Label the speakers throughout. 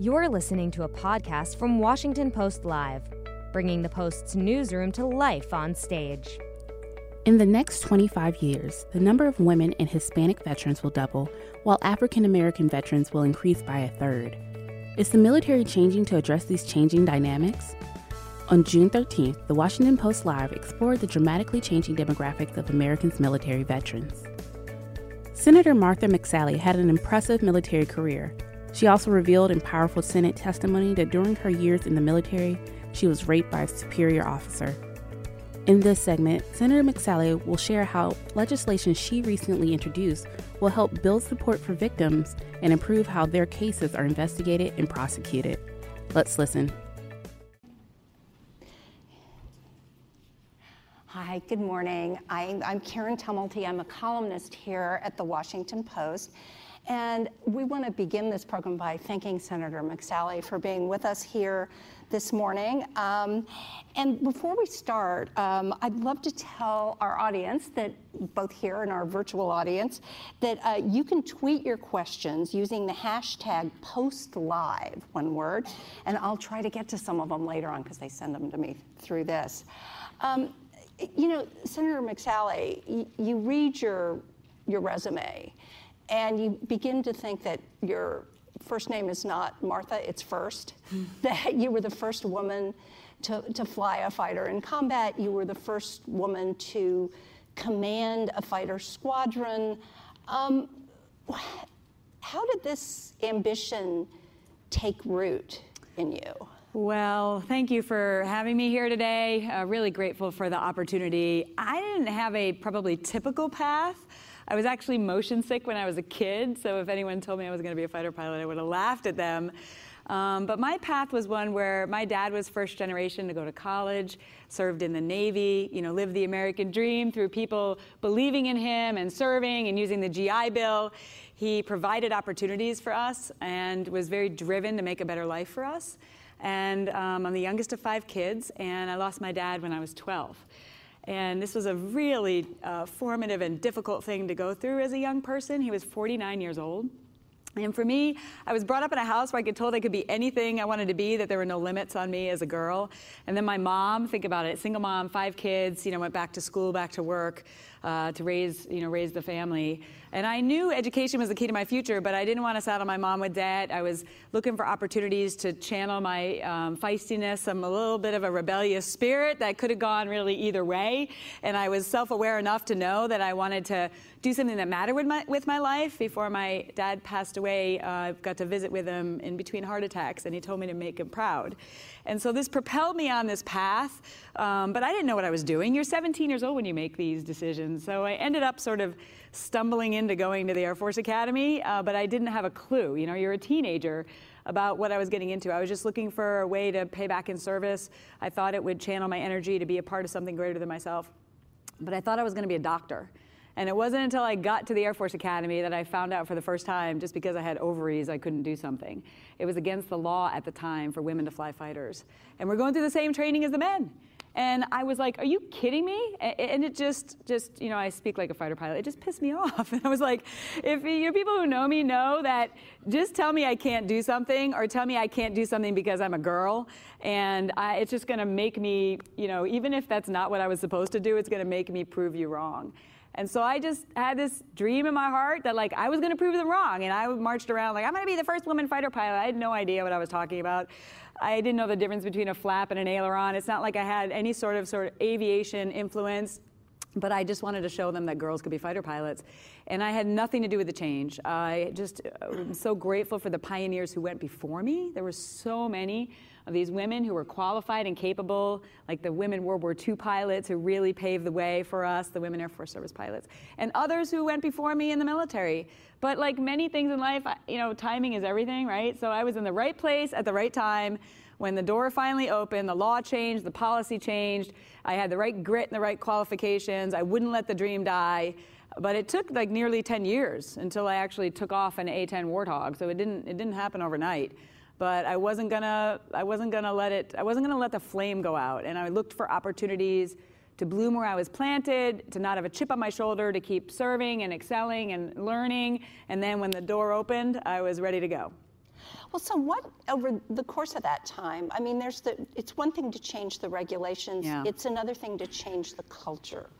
Speaker 1: You're listening to a podcast from Washington Post Live, bringing the Post's newsroom to life on stage.
Speaker 2: In the next 25 years, the number of women and Hispanic veterans will double, while African American veterans will increase by a third. Is the military changing to address these changing dynamics? On June 13th, the Washington Post Live explored the dramatically changing demographics of Americans' military veterans. Senator Martha McSally had an impressive military career, she also revealed in powerful Senate testimony that during her years in the military, she was raped by a superior officer. In this segment, Senator McSally will share how legislation she recently introduced will help build support for victims and improve how their cases are investigated and prosecuted. Let's listen.
Speaker 3: Hi, good morning. I, am Karen Tumulty. I'm a columnist here at the Washington Post. And we want to begin this program by thanking Senator McSally for being with us here this morning. Um, and before we start, um, I'd love to tell our audience that, both here and our virtual audience, that uh, you can tweet your questions using the hashtag PostLive, one word, and I'll try to get to some of them later on because they send them to me through this. Um, you know, Senator McSally, you read your, your resume and you begin to think that your first name is not Martha, it's first, that you were the first woman to, to fly a fighter in combat, you were the first woman to command a fighter squadron. Um, how did this ambition take root in you?
Speaker 4: Well, thank you for having me here today. Uh, really grateful for the opportunity. I didn't have a probably typical path. I was actually motion sick when I was a kid, so if anyone told me I was going to be a fighter pilot, I would have laughed at them. Um, but my path was one where my dad was first generation to go to college, served in the Navy, you know, lived the American dream through people believing in him and serving and using the GI Bill. He provided opportunities for us and was very driven to make a better life for us. And um, I'm the youngest of five kids, and I lost my dad when I was 12. And this was a really uh, formative and difficult thing to go through as a young person. He was 49 years old. And for me, I was brought up in a house where I could told I could be anything I wanted to be, that there were no limits on me as a girl. And then my mom, think about it, single mom, five kids, you know, went back to school, back to work uh, to raise, you know, raise the family. And I knew education was the key to my future, but I didn't want to saddle my mom with debt. I was looking for opportunities to channel my um, feistiness, I'm a little bit of a rebellious spirit that could have gone really either way. And I was self-aware enough to know that I wanted to do something that mattered with my, with my life. Before my dad passed away, uh, got to visit with him in between heart attacks, and he told me to make him proud. And so this propelled me on this path, um, but I didn't know what I was doing. You're 17 years old when you make these decisions. So I ended up sort of stumbling into going to the Air Force Academy, uh, but I didn't have a clue. You know, you're a teenager about what I was getting into. I was just looking for a way to pay back in service. I thought it would channel my energy to be a part of something greater than myself. But I thought I was going to be a doctor. And it wasn't until I got to the Air Force Academy that I found out for the first time just because I had ovaries, I couldn't do something. It was against the law at the time for women to fly fighters. And we're going through the same training as the men. And I was like, are you kidding me? And it just, just, you know, I speak like a fighter pilot. It just pissed me off. And I was like, if you people who know me know that just tell me I can't do something or tell me I can't do something because I'm a girl. And I, it's just going to make me, you know, even if that's not what I was supposed to do, it's going to make me prove you wrong. And so I just had this dream in my heart that like I was going to prove them wrong. And I marched around like I'm going to be the first woman fighter pilot. I had no idea what I was talking about. I didn't know the difference between a flap and an aileron. It's not like I had any sort of sort of aviation influence. But I just wanted to show them that girls could be fighter pilots. And I had nothing to do with the change. I just uh, am so grateful for the pioneers who went before me. There were so many of these women who were qualified and capable, like the women World War II pilots who really paved the way for us, the women Air Force Service pilots, and others who went before me in the military. But like many things in life, you know, timing is everything, right? So I was in the right place at the right time. When the door finally opened, the law changed, the policy changed. I had the right grit and the right qualifications. I wouldn't let the dream die. But it took like nearly 10 years until I actually took off an A-10 Warthog. So it didn't, it didn't happen overnight but I wasn't gonna I wasn't gonna let it I wasn't gonna let the flame go out and I looked for opportunities to bloom where I was planted, to not have a chip on my shoulder, to keep serving and excelling and learning. And then when the door opened, I was ready to go.
Speaker 3: Well, so what over the course of that time? I mean, there's the. It's one thing to change the regulations.
Speaker 4: Yeah.
Speaker 3: It's another thing to change the culture.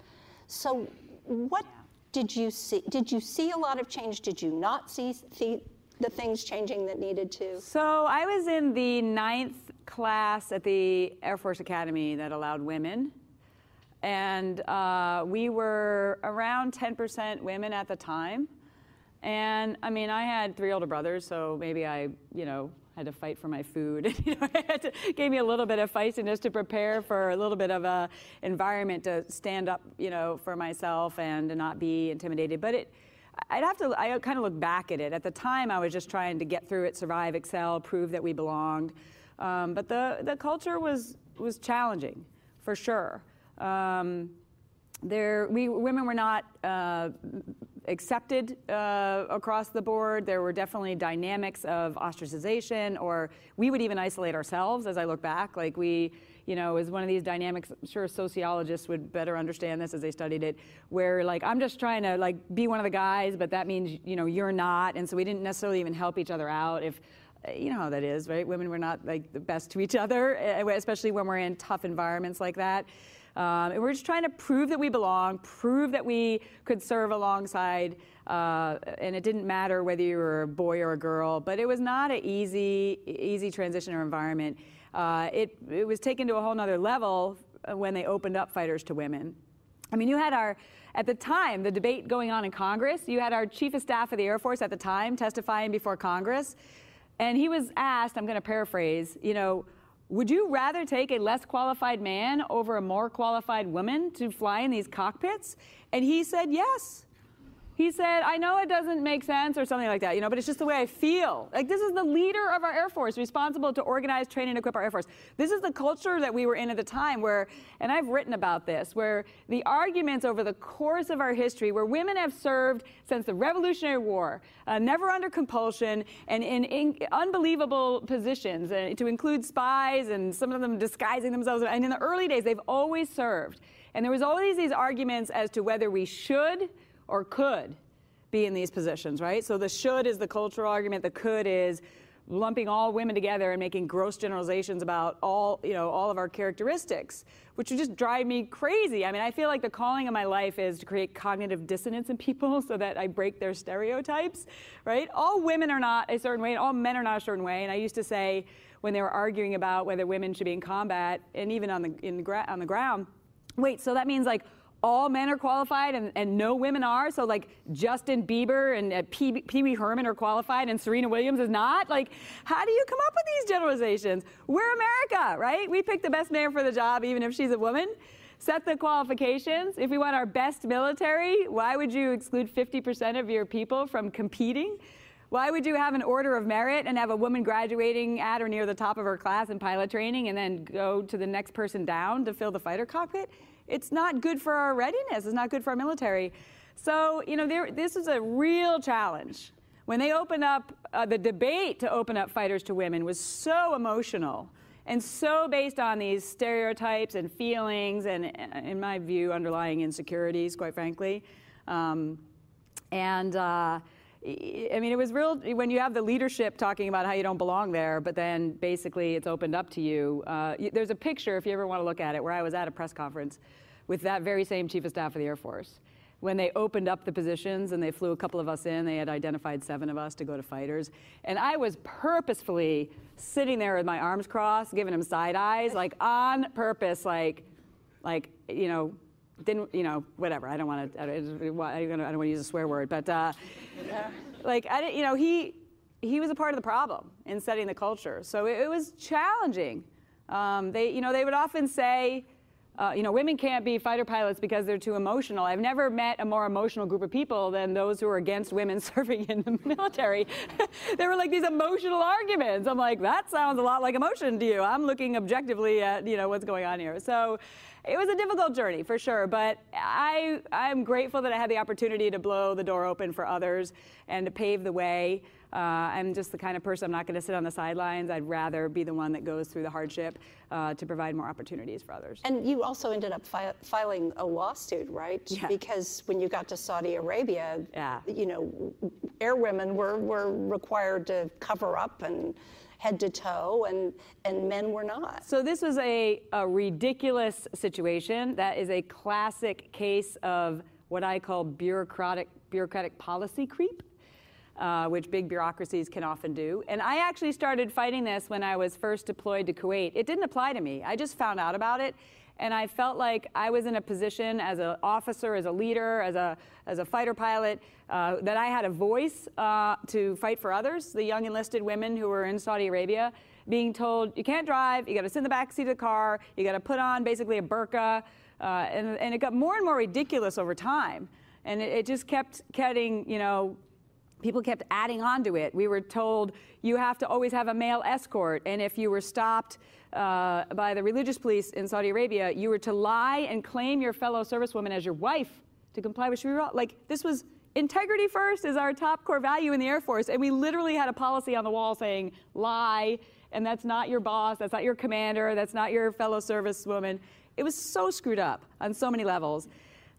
Speaker 3: So, what did you see? Did you see a lot of change? Did you not see, see the things changing that needed to?
Speaker 4: So I was in the ninth class at the Air Force Academy that allowed women. And uh, we were around 10% women at the time. And I mean, I had three older brothers, so maybe I, you know, had to fight for my food. it gave me a little bit of feistiness to prepare for a little bit of a environment to stand up, you know, for myself and to not be intimidated. But it, I'd have to, I kind of look back at it. At the time, I was just trying to get through it, survive, excel, prove that we belonged. Um, but the, the culture was, was challenging, for sure. Um, there, we women were not uh, accepted uh, across the board. There were definitely dynamics of ostracization, or we would even isolate ourselves. As I look back, like we, you know, is one of these dynamics. I'm sure sociologists would better understand this as they studied it, where like I'm just trying to like be one of the guys, but that means you know you're not, and so we didn't necessarily even help each other out if you know how that is, right? Women were not like the best to each other, especially when we're in tough environments like that. Um, and we're just trying to prove that we belong, prove that we could serve alongside. Uh, and it didn't matter whether you were a boy or a girl, but it was not an easy, easy transition or environment. Uh, it, it was taken to a whole nother level when they opened up fighters to women. I mean, you had our, at the time, the debate going on in Congress, you had our chief of staff of the Air Force at the time testifying before Congress. And he was asked, I'm going to paraphrase, you know, would you rather take a less qualified man over a more qualified woman to fly in these cockpits? And he said yes. He said, I know it doesn't make sense or something like that, you know, but it's just the way I feel. Like, this is the leader of our Air Force, responsible to organize, train, and equip our Air Force. This is the culture that we were in at the time where, and I've written about this, where the arguments over the course of our history, where women have served since the Revolutionary War, uh, never under compulsion, and in, in unbelievable positions, uh, to include spies and some of them disguising themselves. And in the early days, they've always served. And there was always these arguments as to whether we should or could be in these positions, right? So the should is the cultural argument, the could is lumping all women together and making gross generalizations about all, you know, all of our characteristics, which would just drive me crazy. I mean, I feel like the calling of my life is to create cognitive dissonance in people so that I break their stereotypes, right? All women are not a certain way, and all men are not a certain way. And I used to say when they were arguing about whether women should be in combat and even on the, in the gra- on the ground, wait, so that means like all men are qualified and, and no women are. So like Justin Bieber and uh, Pee Wee Herman are qualified and Serena Williams is not. Like, how do you come up with these generalizations? We're America, right? We pick the best man for the job, even if she's a woman. Set the qualifications. If we want our best military, why would you exclude 50% of your people from competing? Why would you have an order of merit and have a woman graduating at or near the top of her class in pilot training and then go to the next person down to fill the fighter cockpit? It's not good for our readiness. It's not good for our military. So, you know, there, this is a real challenge. When they opened up, uh, the debate to open up fighters to women was so emotional and so based on these stereotypes and feelings and, uh, in my view, underlying insecurities, quite frankly. Um, and, uh, I mean, it was real when you have the leadership talking about how you don't belong there, but then basically it's opened up to you. Uh, there's a picture, if you ever want to look at it, where I was at a press conference with that very same chief of staff of the Air Force. When they opened up the positions and they flew a couple of us in, they had identified seven of us to go to fighters. And I was purposefully sitting there with my arms crossed, giving them side eyes, like on purpose, like, like, you know, didn't you know whatever i don't want to I don't, want to use a swear word but uh, like i didn't you know he he was a part of the problem in setting the culture so it, it was challenging um, they you know they would often say uh, you know, women can't be fighter pilots because they're too emotional. I've never met a more emotional group of people than those who are against women serving in the military. there were like these emotional arguments. I'm like, that sounds a lot like emotion to you. I'm looking objectively at, you know, what's going on here. So it was a difficult journey for sure, but I, I'm grateful that I had the opportunity to blow the door open for others and to pave the way. Uh, I'm just the kind of person, I'm not going to sit on the sidelines. I'd rather be the one that goes through the hardship uh, to provide more opportunities for others.
Speaker 3: And you also ended up fi- filing a lawsuit, right?
Speaker 4: Yeah.
Speaker 3: Because when you got to Saudi Arabia,
Speaker 4: Yeah.
Speaker 3: you know, airwomen were, were required to cover up and head to toe, and, and men were not.
Speaker 4: So this was a, a ridiculous situation. That is a classic case of what I call bureaucratic bureaucratic policy creep. Uh, which big bureaucracies can often do. And I actually started fighting this when I was first deployed to Kuwait. It didn't apply to me. I just found out about it. And I felt like I was in a position as an officer, as a leader, as a, as a fighter pilot, uh, that I had a voice uh, to fight for others, the young enlisted women who were in Saudi Arabia, being told, you can't drive, you got to sit in the back seat of the car, you got to put on basically a burqa. Uh, and, and it got more and more ridiculous over time. And it, it just kept getting, you know, people kept adding on to it. We were told you have to always have a male escort, and if you were stopped uh, by the religious police in Saudi Arabia, you were to lie and claim your fellow servicewoman as your wife to comply with Sharia. Like this was integrity first is our top core value in the Air Force, and we literally had a policy on the wall saying lie, and that's not your boss, that's not your commander, that's not your fellow servicewoman. It was so screwed up on so many levels.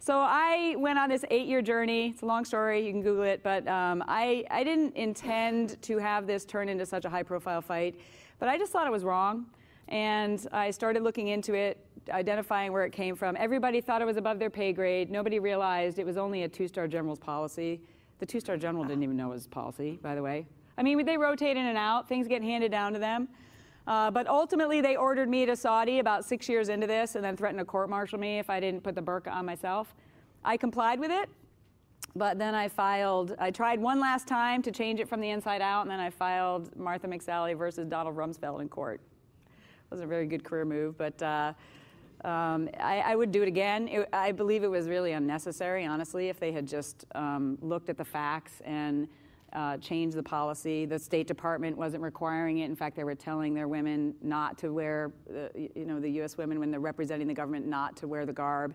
Speaker 4: So I went on this eight-year journey. It's a long story. You can Google it. But um, I, I didn't intend to have this turn into such a high-profile fight. But I just thought it was wrong. And I started looking into it, identifying where it came from. Everybody thought it was above their pay grade. Nobody realized it was only a two-star general's policy. The two-star general didn't even know it was policy, by the way. I mean, they rotate in and out. Things get handed down to them. Uh, but ultimately, they ordered me to Saudi about six years into this and then threatened to court martial me if I didn't put the burqa on myself. I complied with it, but then I filed, I tried one last time to change it from the inside out, and then I filed Martha McSally versus Donald Rumsfeld in court. It wasn't a very good career move, but uh, um, I, I, would do it again. It, I believe it was really unnecessary, honestly, if they had just um, looked at the facts and uh, changed the policy. The State Department wasn't requiring it. In fact, they were telling their women not to wear, uh, you know, the U.S. women when they're representing the government not to wear the garb.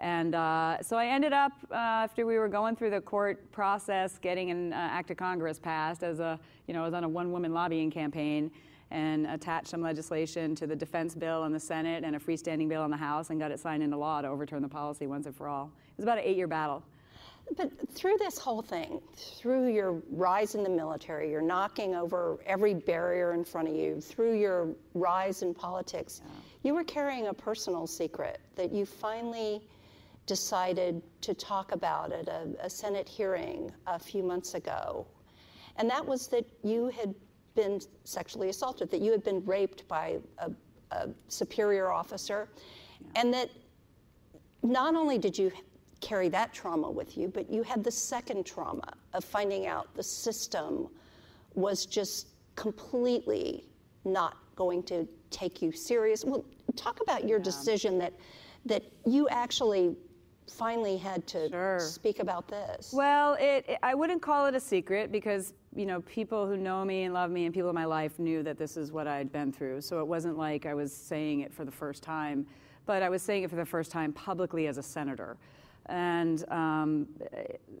Speaker 4: And uh, so I ended up, uh, after we were going through the court process, getting an uh, act of Congress passed as a, you know, I was on a one-woman lobbying campaign and attached some legislation to the defense bill in the Senate and a freestanding bill in the House and got it signed into law to overturn the policy once and for all. It was about an eight-year battle.
Speaker 3: But through this whole thing, through your rise in the military, you're knocking over every barrier in front of you, through your rise in politics, yeah. you were carrying a personal secret that you finally decided to talk about at a, a Senate hearing a few months ago. And that was that you had been sexually assaulted, that you had been raped by a, a superior officer, yeah. and that not only did you carry that trauma with you, but you had the second trauma of finding out the system was just completely not going to take you serious. Well, talk about your yeah. decision that that you actually finally had to
Speaker 4: sure.
Speaker 3: speak about this.
Speaker 4: Well, it, it, I wouldn't call it a secret because you know people who know me and love me and people in my life knew that this is what I'd been through. So it wasn't like I was saying it for the first time, but I was saying it for the first time publicly as a senator. And um,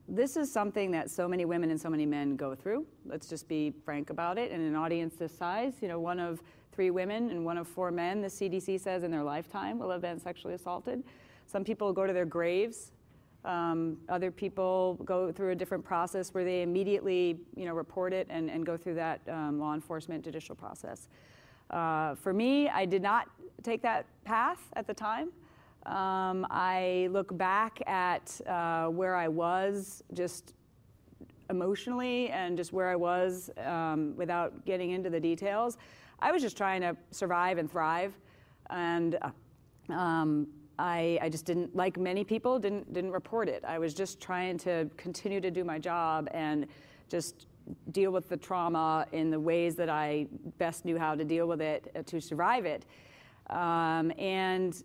Speaker 4: this is something that so many women and so many men go through. Let's just be frank about it. In an audience this size, you know, one of three women and one of four men, the CDC says, in their lifetime will have been sexually assaulted. Some people go to their graves. Um, other people go through a different process where they immediately, you know, report it and, and go through that um, law enforcement judicial process. Uh, for me, I did not take that path at the time. Um, I look back at uh, where I was just emotionally and just where I was um, without getting into the details. I was just trying to survive and thrive. And uh, um, I, I, just didn't, like many people, didn't, didn't report it. I was just trying to continue to do my job and just deal with the trauma in the ways that I best knew how to deal with it uh, to survive it. Um, and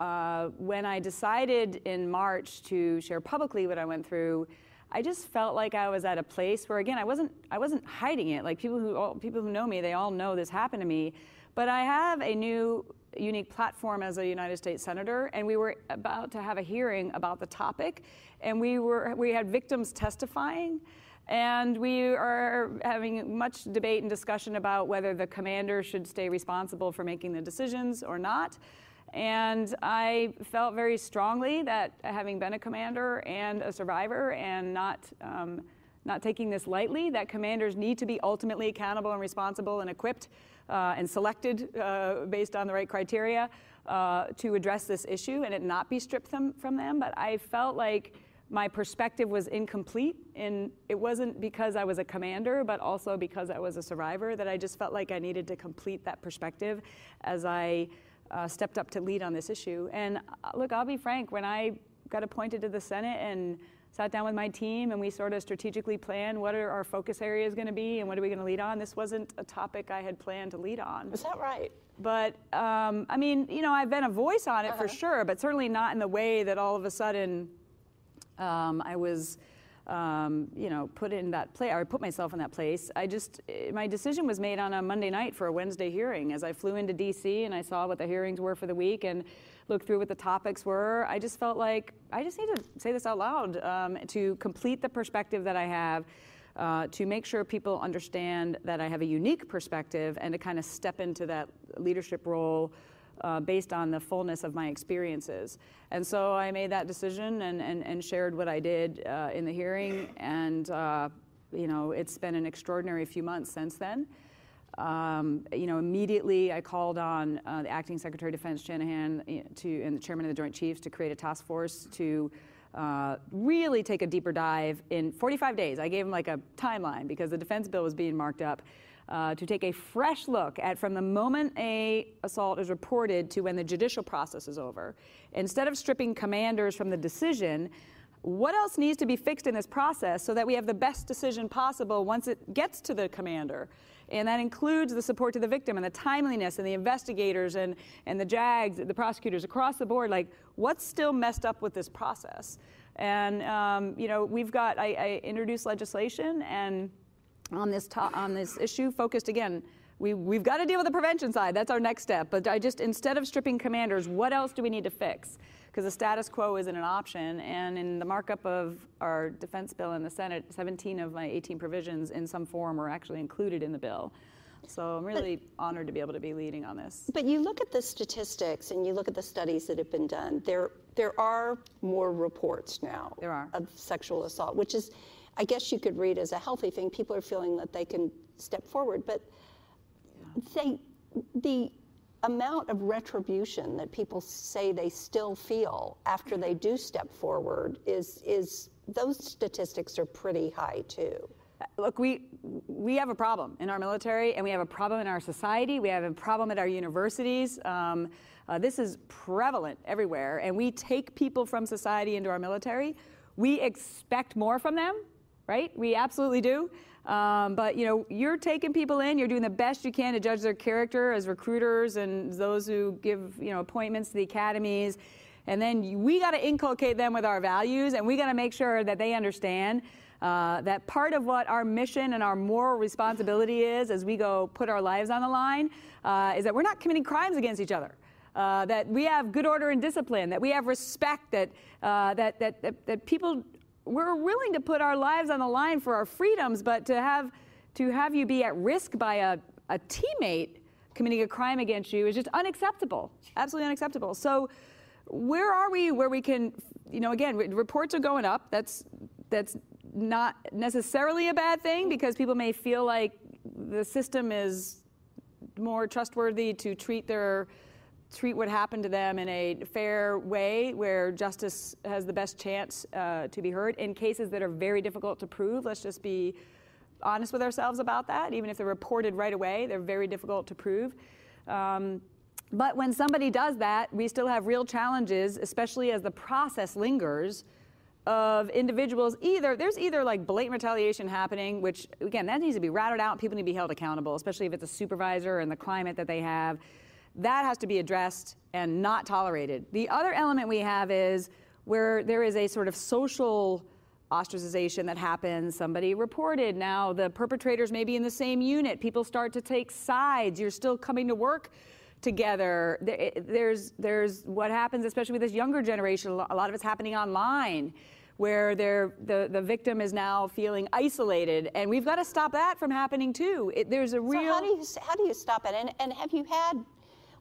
Speaker 4: uh, when I decided in March to share publicly what I went through, I just felt like I was at a place where, again, I wasn't I wasn't hiding it. Like people who all, people who know me, they all know this happened to me. But I have a new unique platform as a United States senator, and we were about to have a hearing about the topic, and we were we had victims testifying. And we are having much debate and discussion about whether the commander should stay responsible for making the decisions or not. And I felt very strongly that having been a commander and a survivor and not, um, not taking this lightly, that commanders need to be ultimately accountable and responsible and equipped uh, and selected uh, based on the right criteria uh, to address this issue and it not be stripped them, from them. But I felt like my perspective was incomplete and it wasn't because I was a commander, but also because I was a survivor that I just felt like I needed to complete that perspective as I uh, stepped up to lead on this issue. And uh, look, I'll be frank, when I got appointed to the Senate and sat down with my team and we sort of strategically planned what are our focus areas going to be and what are we going to lead on, this wasn't a topic I had planned to lead on.
Speaker 3: Is that right?
Speaker 4: But um, I mean, you know, I've been a voice on it uh-huh. for sure, but certainly not in the way that all of a sudden um, I was. Um, you know, put in that place, or put myself in that place. I just, eh, my decision was made on a Monday night for a Wednesday hearing. As I flew into DC and I saw what the hearings were for the week and looked through what the topics were, I just felt like I just need to say this out loud um, to complete the perspective that I have. Uh, to make sure people understand that I have a unique perspective and to kind of step into that leadership role uh, based on the fullness of my experiences. And so I made that decision and, and, and shared what I did uh, in the hearing. And, uh, you know, it's been an extraordinary few months since then. Um, you know, immediately I called on uh, the acting Secretary of Defense Shanahan to, and the chairman of the Joint Chiefs to create a task force to uh, really take a deeper dive in 45 days. I gave him like a timeline because the defense bill was being marked up uh, to take a fresh look at from the moment a assault is reported to when the judicial process is over. Instead of stripping commanders from the decision, what else needs to be fixed in this process so that we have the best decision possible once it gets to the commander? And that includes the support to the victim and the timeliness and the investigators and, and the JAGs, the prosecutors across the board. Like, what's still messed up with this process? And, um, you know, we've got, I, I introduced legislation and on this, to- on this issue focused again we, we've got to deal with the prevention side. That's our next step. But I just, instead of stripping commanders, what else do we need to fix? Because the status quo isn't an option. And in the markup of our defense bill in the Senate, 17 of my 18 provisions in some form are actually included in the bill. So I'm really but, honored to be able to be leading on this.
Speaker 3: But you look at the statistics and you look at the studies that have been done. There, there are more reports now.
Speaker 4: There are.
Speaker 3: of sexual assault, which is I guess you could read as a healthy thing. People are feeling that they can step forward, but they, the amount of retribution that people say they still feel after they do step forward is is those statistics are pretty high too.
Speaker 4: Look, we we have a problem in our military, and we have a problem in our society. We have a problem at our universities. Um, uh, this is prevalent everywhere, and we take people from society into our military. We expect more from them right? We absolutely do. Um, but you know, you're taking people in. You're doing the best you can to judge their character as recruiters and those who give you know appointments to the academies. And then we got to inculcate them with our values, and we got to make sure that they understand uh, that part of what our mission and our moral responsibility is as we go put our lives on the line uh, is that we're not committing crimes against each other. Uh, that we have good order and discipline, that we have respect, that, uh, that, that, that, that people we're willing to put our lives on the line for our freedoms, but to have to have you be at risk by a, a teammate committing a crime against you is just unacceptable. Absolutely unacceptable. So where are we where we can you know again reports are going up that's that's not necessarily a bad thing because people may feel like the system is more trustworthy to treat their treat what happened to them in a fair way where justice has the best chance uh, to be heard. In cases that are very difficult to prove, let's just be honest with ourselves about that. Even if they're reported right away, they're very difficult to prove. Um, but when somebody does that, we still have real challenges, especially as the process lingers of individuals either there's either like blatant retaliation happening which again that needs to be routed out people need to be held accountable especially if it's a supervisor and the climate that they have that has to be addressed and not tolerated. The other element we have is where there is a sort of social ostracization that happens. Somebody reported. Now the perpetrators may be in the same unit. People start to take sides. You're still coming to work together. Eh, there's there's what happens, especially with this younger generation. A lot of it's happening online, where the, the victim is now feeling isolated. And we've got to stop that from happening too. It, there's a real.
Speaker 3: So how do you, how do you stop it? And, and have you had,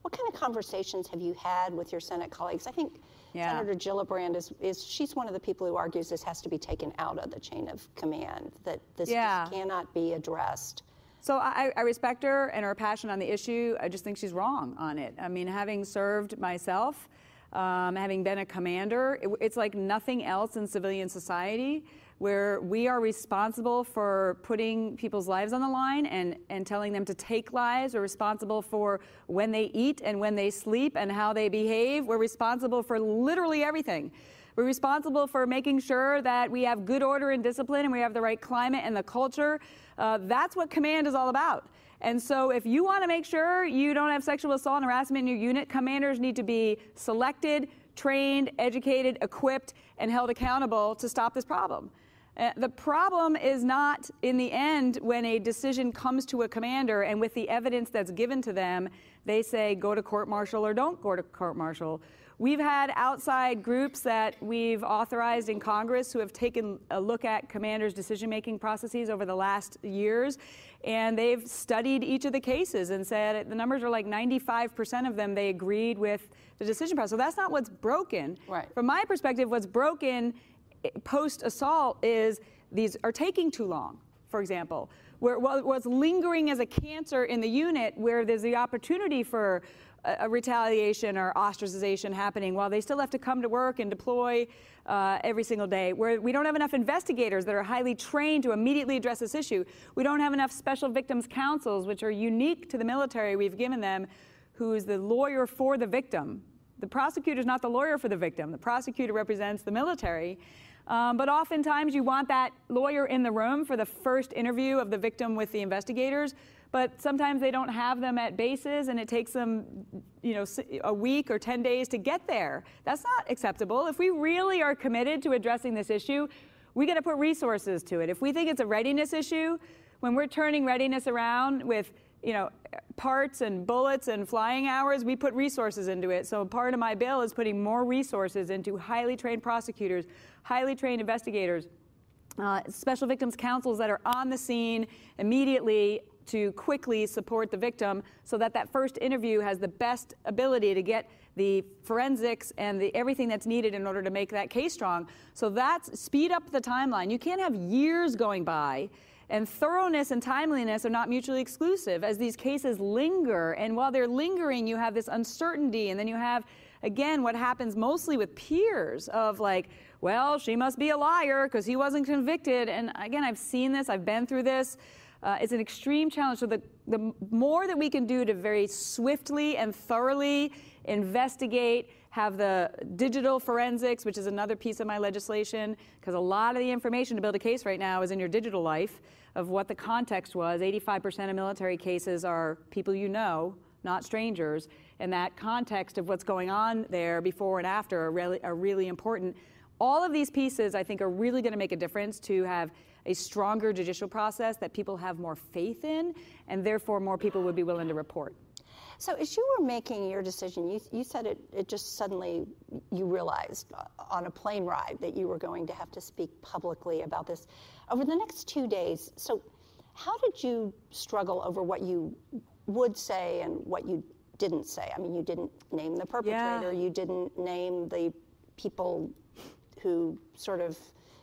Speaker 3: what kind of conversations have you had with your Senate colleagues? I think yeah. Senator Gillibrand is, is, she's one of the people who argues this has to be taken out of the chain of command, that this yeah. cannot be addressed.
Speaker 4: So I, I, respect her and her passion on the issue. I just think she's wrong on it. I mean, having served myself, um, having been a commander, it, it's like nothing else in civilian society where we are responsible for putting people's lives on the line and, and telling them to take lives. We're responsible for when they eat and when they sleep and how they behave. We're responsible for literally everything. We're responsible for making sure that we have good order and discipline and we have the right climate and the culture. Uh, that's what command is all about. And so, if you want to make sure you don't have sexual assault and harassment in your unit, commanders need to be selected, trained, educated, equipped, and held accountable to stop this problem. Uh, the problem is not in the end when a decision comes to a commander and with the evidence that's given to them, they say go to court martial or don't go to court martial. We've had outside groups that we've authorized in Congress who have taken a look at commanders' decision making processes over the last years, and they've studied each of the cases and said the numbers are like 95% of them they agreed with the decision process. So that's not what's broken.
Speaker 3: Right.
Speaker 4: From my perspective, what's broken eh, post assault is these are taking too long, for example. Where what's lingering as a cancer in the unit, where there's the opportunity for a, retaliation or ostracization happening while they still have to come to work and deploy uh, every single day, where we don't have enough investigators that are highly trained to immediately address this issue. We don't have enough special victims counsels, which are unique to the military. We've given them, who's the lawyer for the victim. The prosecutor is not the lawyer for the victim. The prosecutor represents the military. Um, but oftentimes you want that lawyer in the room for the first interview of the victim with the investigators. But sometimes they don't have them at bases, and it takes them, you know, a week or 10 days to get there. That's not acceptable. If we really are committed to addressing this issue, we got to put resources to it. If we think it's a readiness issue, when we're turning readiness around with you know, parts and bullets and flying hours, we put resources into it. So part of my bill is putting more resources into highly trained prosecutors, highly trained investigators, uh, special victims counsels that are on the scene immediately to quickly support the victim so that that first interview has the best ability to get the forensics and the, everything that's needed in order to make that case strong. So that's speed up the timeline. You can't have years going by and thoroughness and timeliness are not mutually exclusive as these cases linger. And while they're lingering, you have this uncertainty. And then you have, again, what happens mostly with peers of like, well, she must be a liar because he wasn't convicted. And again, I've seen this, I've been through this. Uh, it's an extreme challenge. So, the, the more that we can do to very swiftly and thoroughly investigate, have the digital forensics, which is another piece of my legislation, because a lot of the information to build a case right now is in your digital life of what the context was. 85% of military cases are people you know, not strangers. And that context of what's going on there before and after are really, are really important. All of these pieces, I think, are really going to make a difference to have a stronger judicial process that people have more faith in, and therefore more people would be willing to report.
Speaker 3: So as you were making your decision, you, you said it, it just suddenly, you realized uh, on a plane ride that you were going to have to speak publicly about this. Over the next two days, so how did you struggle over what you would say and what you didn't say? I mean, you didn't name the perpetrator, yeah. you didn't name the people who sort of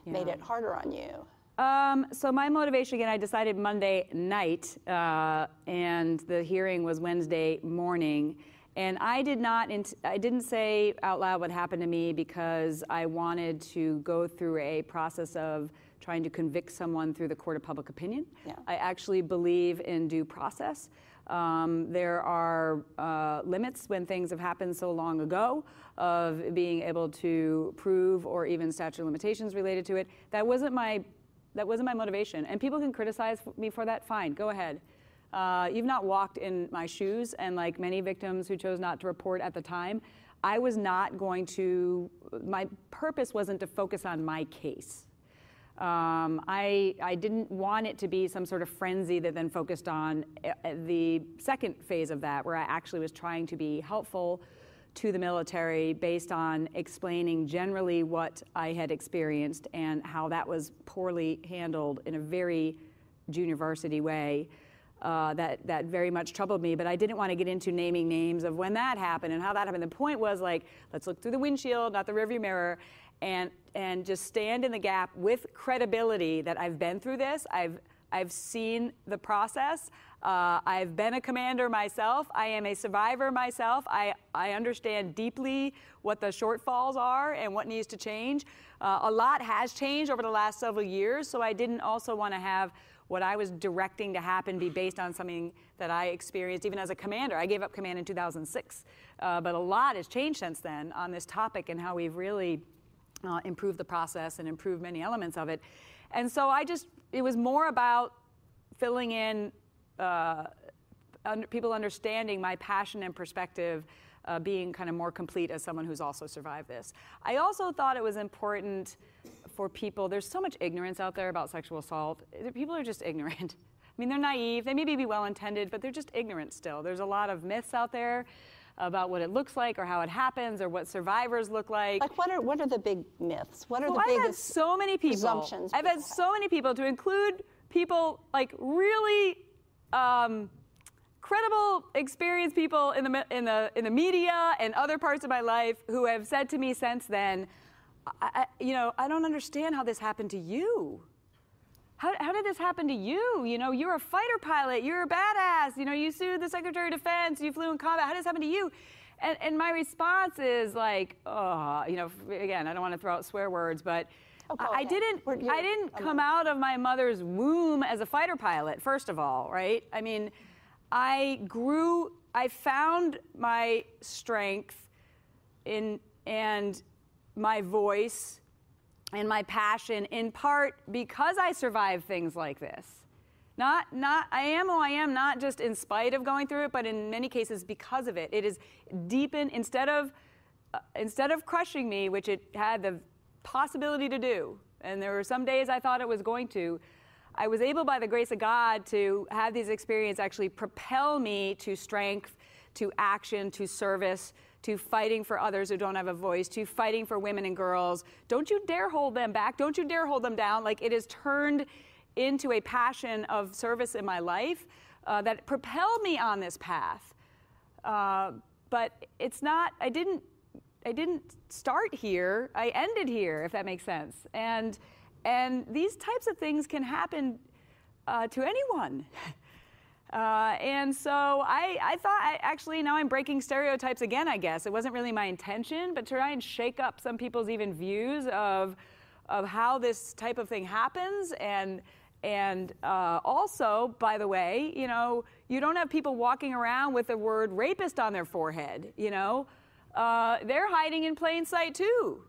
Speaker 3: yeah. made it harder on you.
Speaker 4: Um, so my motivation again, I decided Monday night, uh, and the hearing was Wednesday morning. And I did not, I didn't say out loud what happened to me because I wanted to go through a process of trying to convict someone through the court of public opinion.
Speaker 3: Yeah.
Speaker 4: I actually believe in due process. Um, there are uh, limits when things have happened so long ago of being able to prove or even statute limitations related to it. That wasn't my that wasn't my motivation. And people can criticize me for that. Fine, go ahead. Uh, you've not walked in my shoes, and like many victims who chose not to report at the time, I was not going to, my purpose wasn't to focus on my case. Um, I, I didn't want it to be some sort of frenzy that then focused on uh, the second phase of that, where I actually was trying to be helpful to the military based on explaining generally what I had experienced and how that was poorly handled in a very junior varsity way. Uh, that that very much troubled me, but I didn't want to get into naming names of when that happened and how that happened. The point was like, let's look through the windshield, not the rearview mirror, and and just stand in the gap with credibility that I've been through this. I've I've seen the process. Uh, I've been a commander myself. I am a survivor myself. I, I understand deeply what the shortfalls are and what needs to change. Uh, a lot has changed over the last several years, so I didn't also want to have what I was directing to happen be based on something that I experienced even as a commander. I gave up command in 2006, uh, but a lot has changed since then on this topic and how we've really uh, improved the process and improve many elements of it. And so I just, it was more about filling in uh, under, people understanding my passion and perspective uh, being kind of more complete as someone who's also survived this. I also thought it was important for people, there's so much ignorance out there about sexual assault. People are just ignorant. I mean, they're naive, they may be well intended, but they're just ignorant still. There's a lot of myths out there about what it looks like or how it happens or what survivors look like.
Speaker 3: Like what are what are the big myths? What are
Speaker 4: well,
Speaker 3: the
Speaker 4: I've
Speaker 3: biggest
Speaker 4: had so many people.
Speaker 3: presumptions
Speaker 4: I've had so many people to include people like really um, credible, experienced people in the in the in the media and other parts of my life who have said to me since then, I, I, you know, I don't understand how this happened to you. How, how did this happen to you? You know, you're a fighter pilot, you're a badass, you know, you sued the Secretary of Defense, you flew in combat. How did this happen to you? And, and my response is like, oh, you know, again, I don't want to throw out swear words, but
Speaker 3: Oh, go
Speaker 4: I didn't. I didn't come out of my mother's womb as a fighter pilot. First of all, right? I mean, I grew. I found my strength in and my voice and my passion in part because I survived things like this. Not, not, I am who I am, not just in spite of going through it, but in many cases because of it. It is deepened instead of, uh, instead of crushing me, which it had the possibility to do, and there were some days I thought it was going to. I was able, by the grace of God, to have these experiences actually propel me to strength, to action, to service, to fighting for others who don't have a voice, to fighting for women and girls. Don't you dare hold them back. Don't you dare hold them down. Like it has turned into a passion of service in my life uh, that propelled me on this path. Uh, but it's not, I didn't, I didn't start here. I ended here, if that makes sense. And, and these types of things can happen uh, to anyone. Uh, and so I, I thought, I, actually, now I'm breaking stereotypes again, I guess. It wasn't really my intention, but to try and shake up some people's even views of, of how this type of thing happens. And, and uh, also, by the way, you know, you don't have people walking around with the word rapist on their forehead, you know. Uh, they're hiding in plain sight too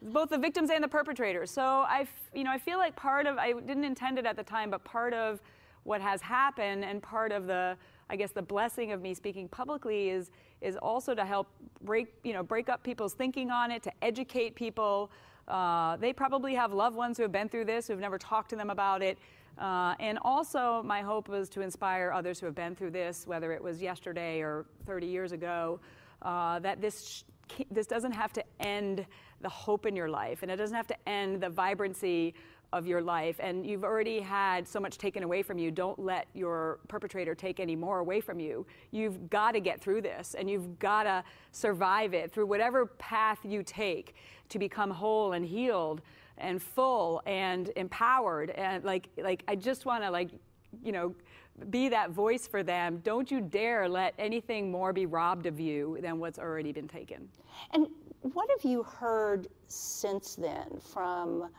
Speaker 4: both the victims and the perpetrators. So I, you know, I feel like part of I didn't intend it at the time, but part of what has happened and part of the I guess the blessing of me speaking publicly is is also to help break you know break up people's thinking on it, to educate people. Uh, they probably have loved ones who have been through this, who have never talked to them about it. Uh, and also, my hope was to inspire others who have been through this, whether it was yesterday or 30 years ago, uh, that this sh- this doesn't have to end the hope in your life, and it doesn't have to end the vibrancy of your life. And you've already had so much taken away from you. Don't let your perpetrator take any more away from you. You've got to get through this, and you've got to survive it through whatever path you take to become whole and healed and full and empowered. And like, like I just want to like, you know be that voice for them. Don't you dare let anything more be robbed of you than what's already been taken.
Speaker 3: And what have you heard since then from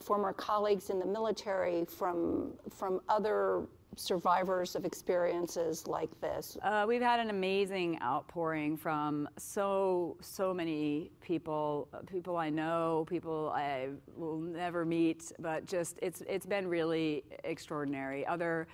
Speaker 3: former colleagues in the military, from from other survivors of experiences like this?
Speaker 4: Uh, we've had an amazing outpouring from so so many people, people I know, people I will never meet, but just it's it's been really extraordinary. Other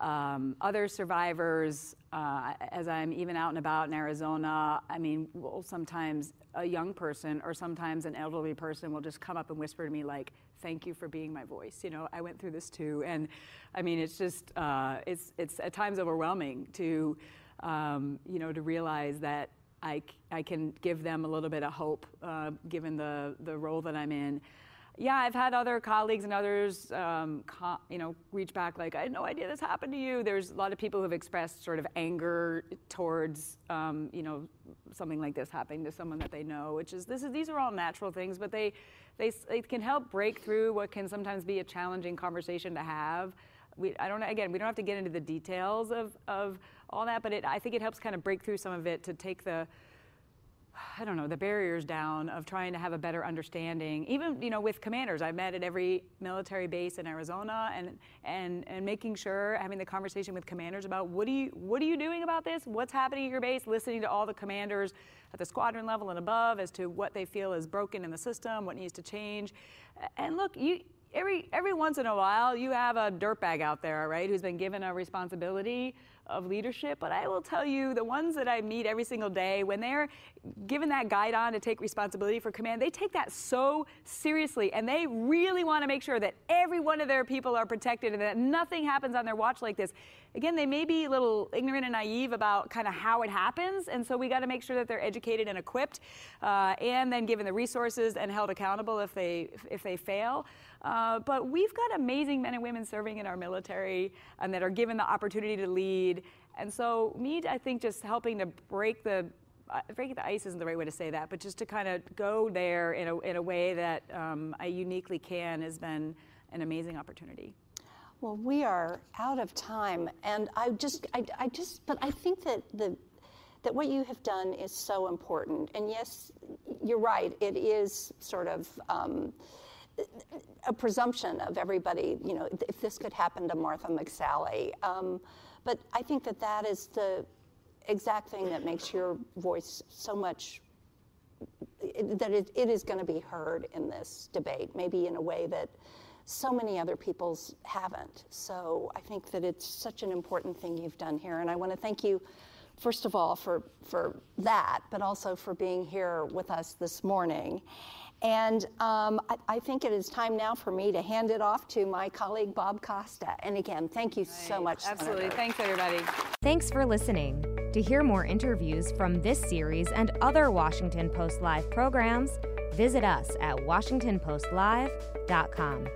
Speaker 4: um, other survivors, uh, as I'm even out and about in Arizona, I mean, well, sometimes a young person or sometimes an elderly person will just come up and whisper to me like, "Thank you for being my voice." You know, I went through this too, and I mean, it's just uh, it's it's at times overwhelming to um, you know to realize that I, I can give them a little bit of hope uh, given the, the role that I'm in. Yeah, I've had other colleagues and others, um, co- you know, reach back like, I had no idea this happened to you. There's a lot of people who have expressed sort of anger towards, um, you know, something like this happening to someone that they know, which is, this is, these are all natural things, but they, they, they can help break through what can sometimes be a challenging conversation to have. We, I don't again, we don't have to get into the details of, of all that, but it, I think it helps kind of break through some of it to take the, I don't know, the barriers down of trying to have a better understanding. Even, you know, with commanders, I've met at every military base in Arizona and, and, and making sure, having the conversation with commanders about what, do you, what are you doing about this? What's happening at your base? Listening to all the commanders at the squadron level and above as to what they feel is broken in the system, what needs to change. And look, you, every every once in a while you have a dirtbag out there, right, who's been given a responsibility of leadership. But I will tell you, the ones that I meet every single day, when they're given that guidon to take responsibility for command, they take that so seriously, and they really want to make sure that every one of their people are protected and that nothing happens on their watch like this. Again, they may be a little ignorant and naive about kind of how it happens, and so we got to make sure that they're educated and equipped, uh, and then given the resources and held accountable if they if they fail. Uh, but we've got amazing men and women serving in our military and that are given the opportunity to lead. And so, me, I think, just helping to break the uh, the ice isn't the right way to say that, but just to kind of go there in a, in a way that um, I uniquely can has been an amazing opportunity.
Speaker 3: Well, we are out of time, and I just, I, I just, but I think that the that what you have done is so important. And yes, you're right. It is sort of. Um, a presumption of everybody, you know, if this could happen to Martha McSally. Um, but I think that that is the exact thing that makes your voice so much, that it, it is going to be heard in this debate, maybe in a way that so many other people's haven't. So I think that it's such an important thing you've done here. And I want to thank you, first of all, for, for that, but also for being here with us this morning. And um, I, I, think it is time now for me to hand it off to my colleague Bob Costa. And again, thank you right. so much.
Speaker 4: Absolutely.
Speaker 3: Senator.
Speaker 4: Thanks, everybody.
Speaker 1: Thanks for listening. To hear more interviews from this series and other Washington Post Live programs, visit us at WashingtonPostLive.com.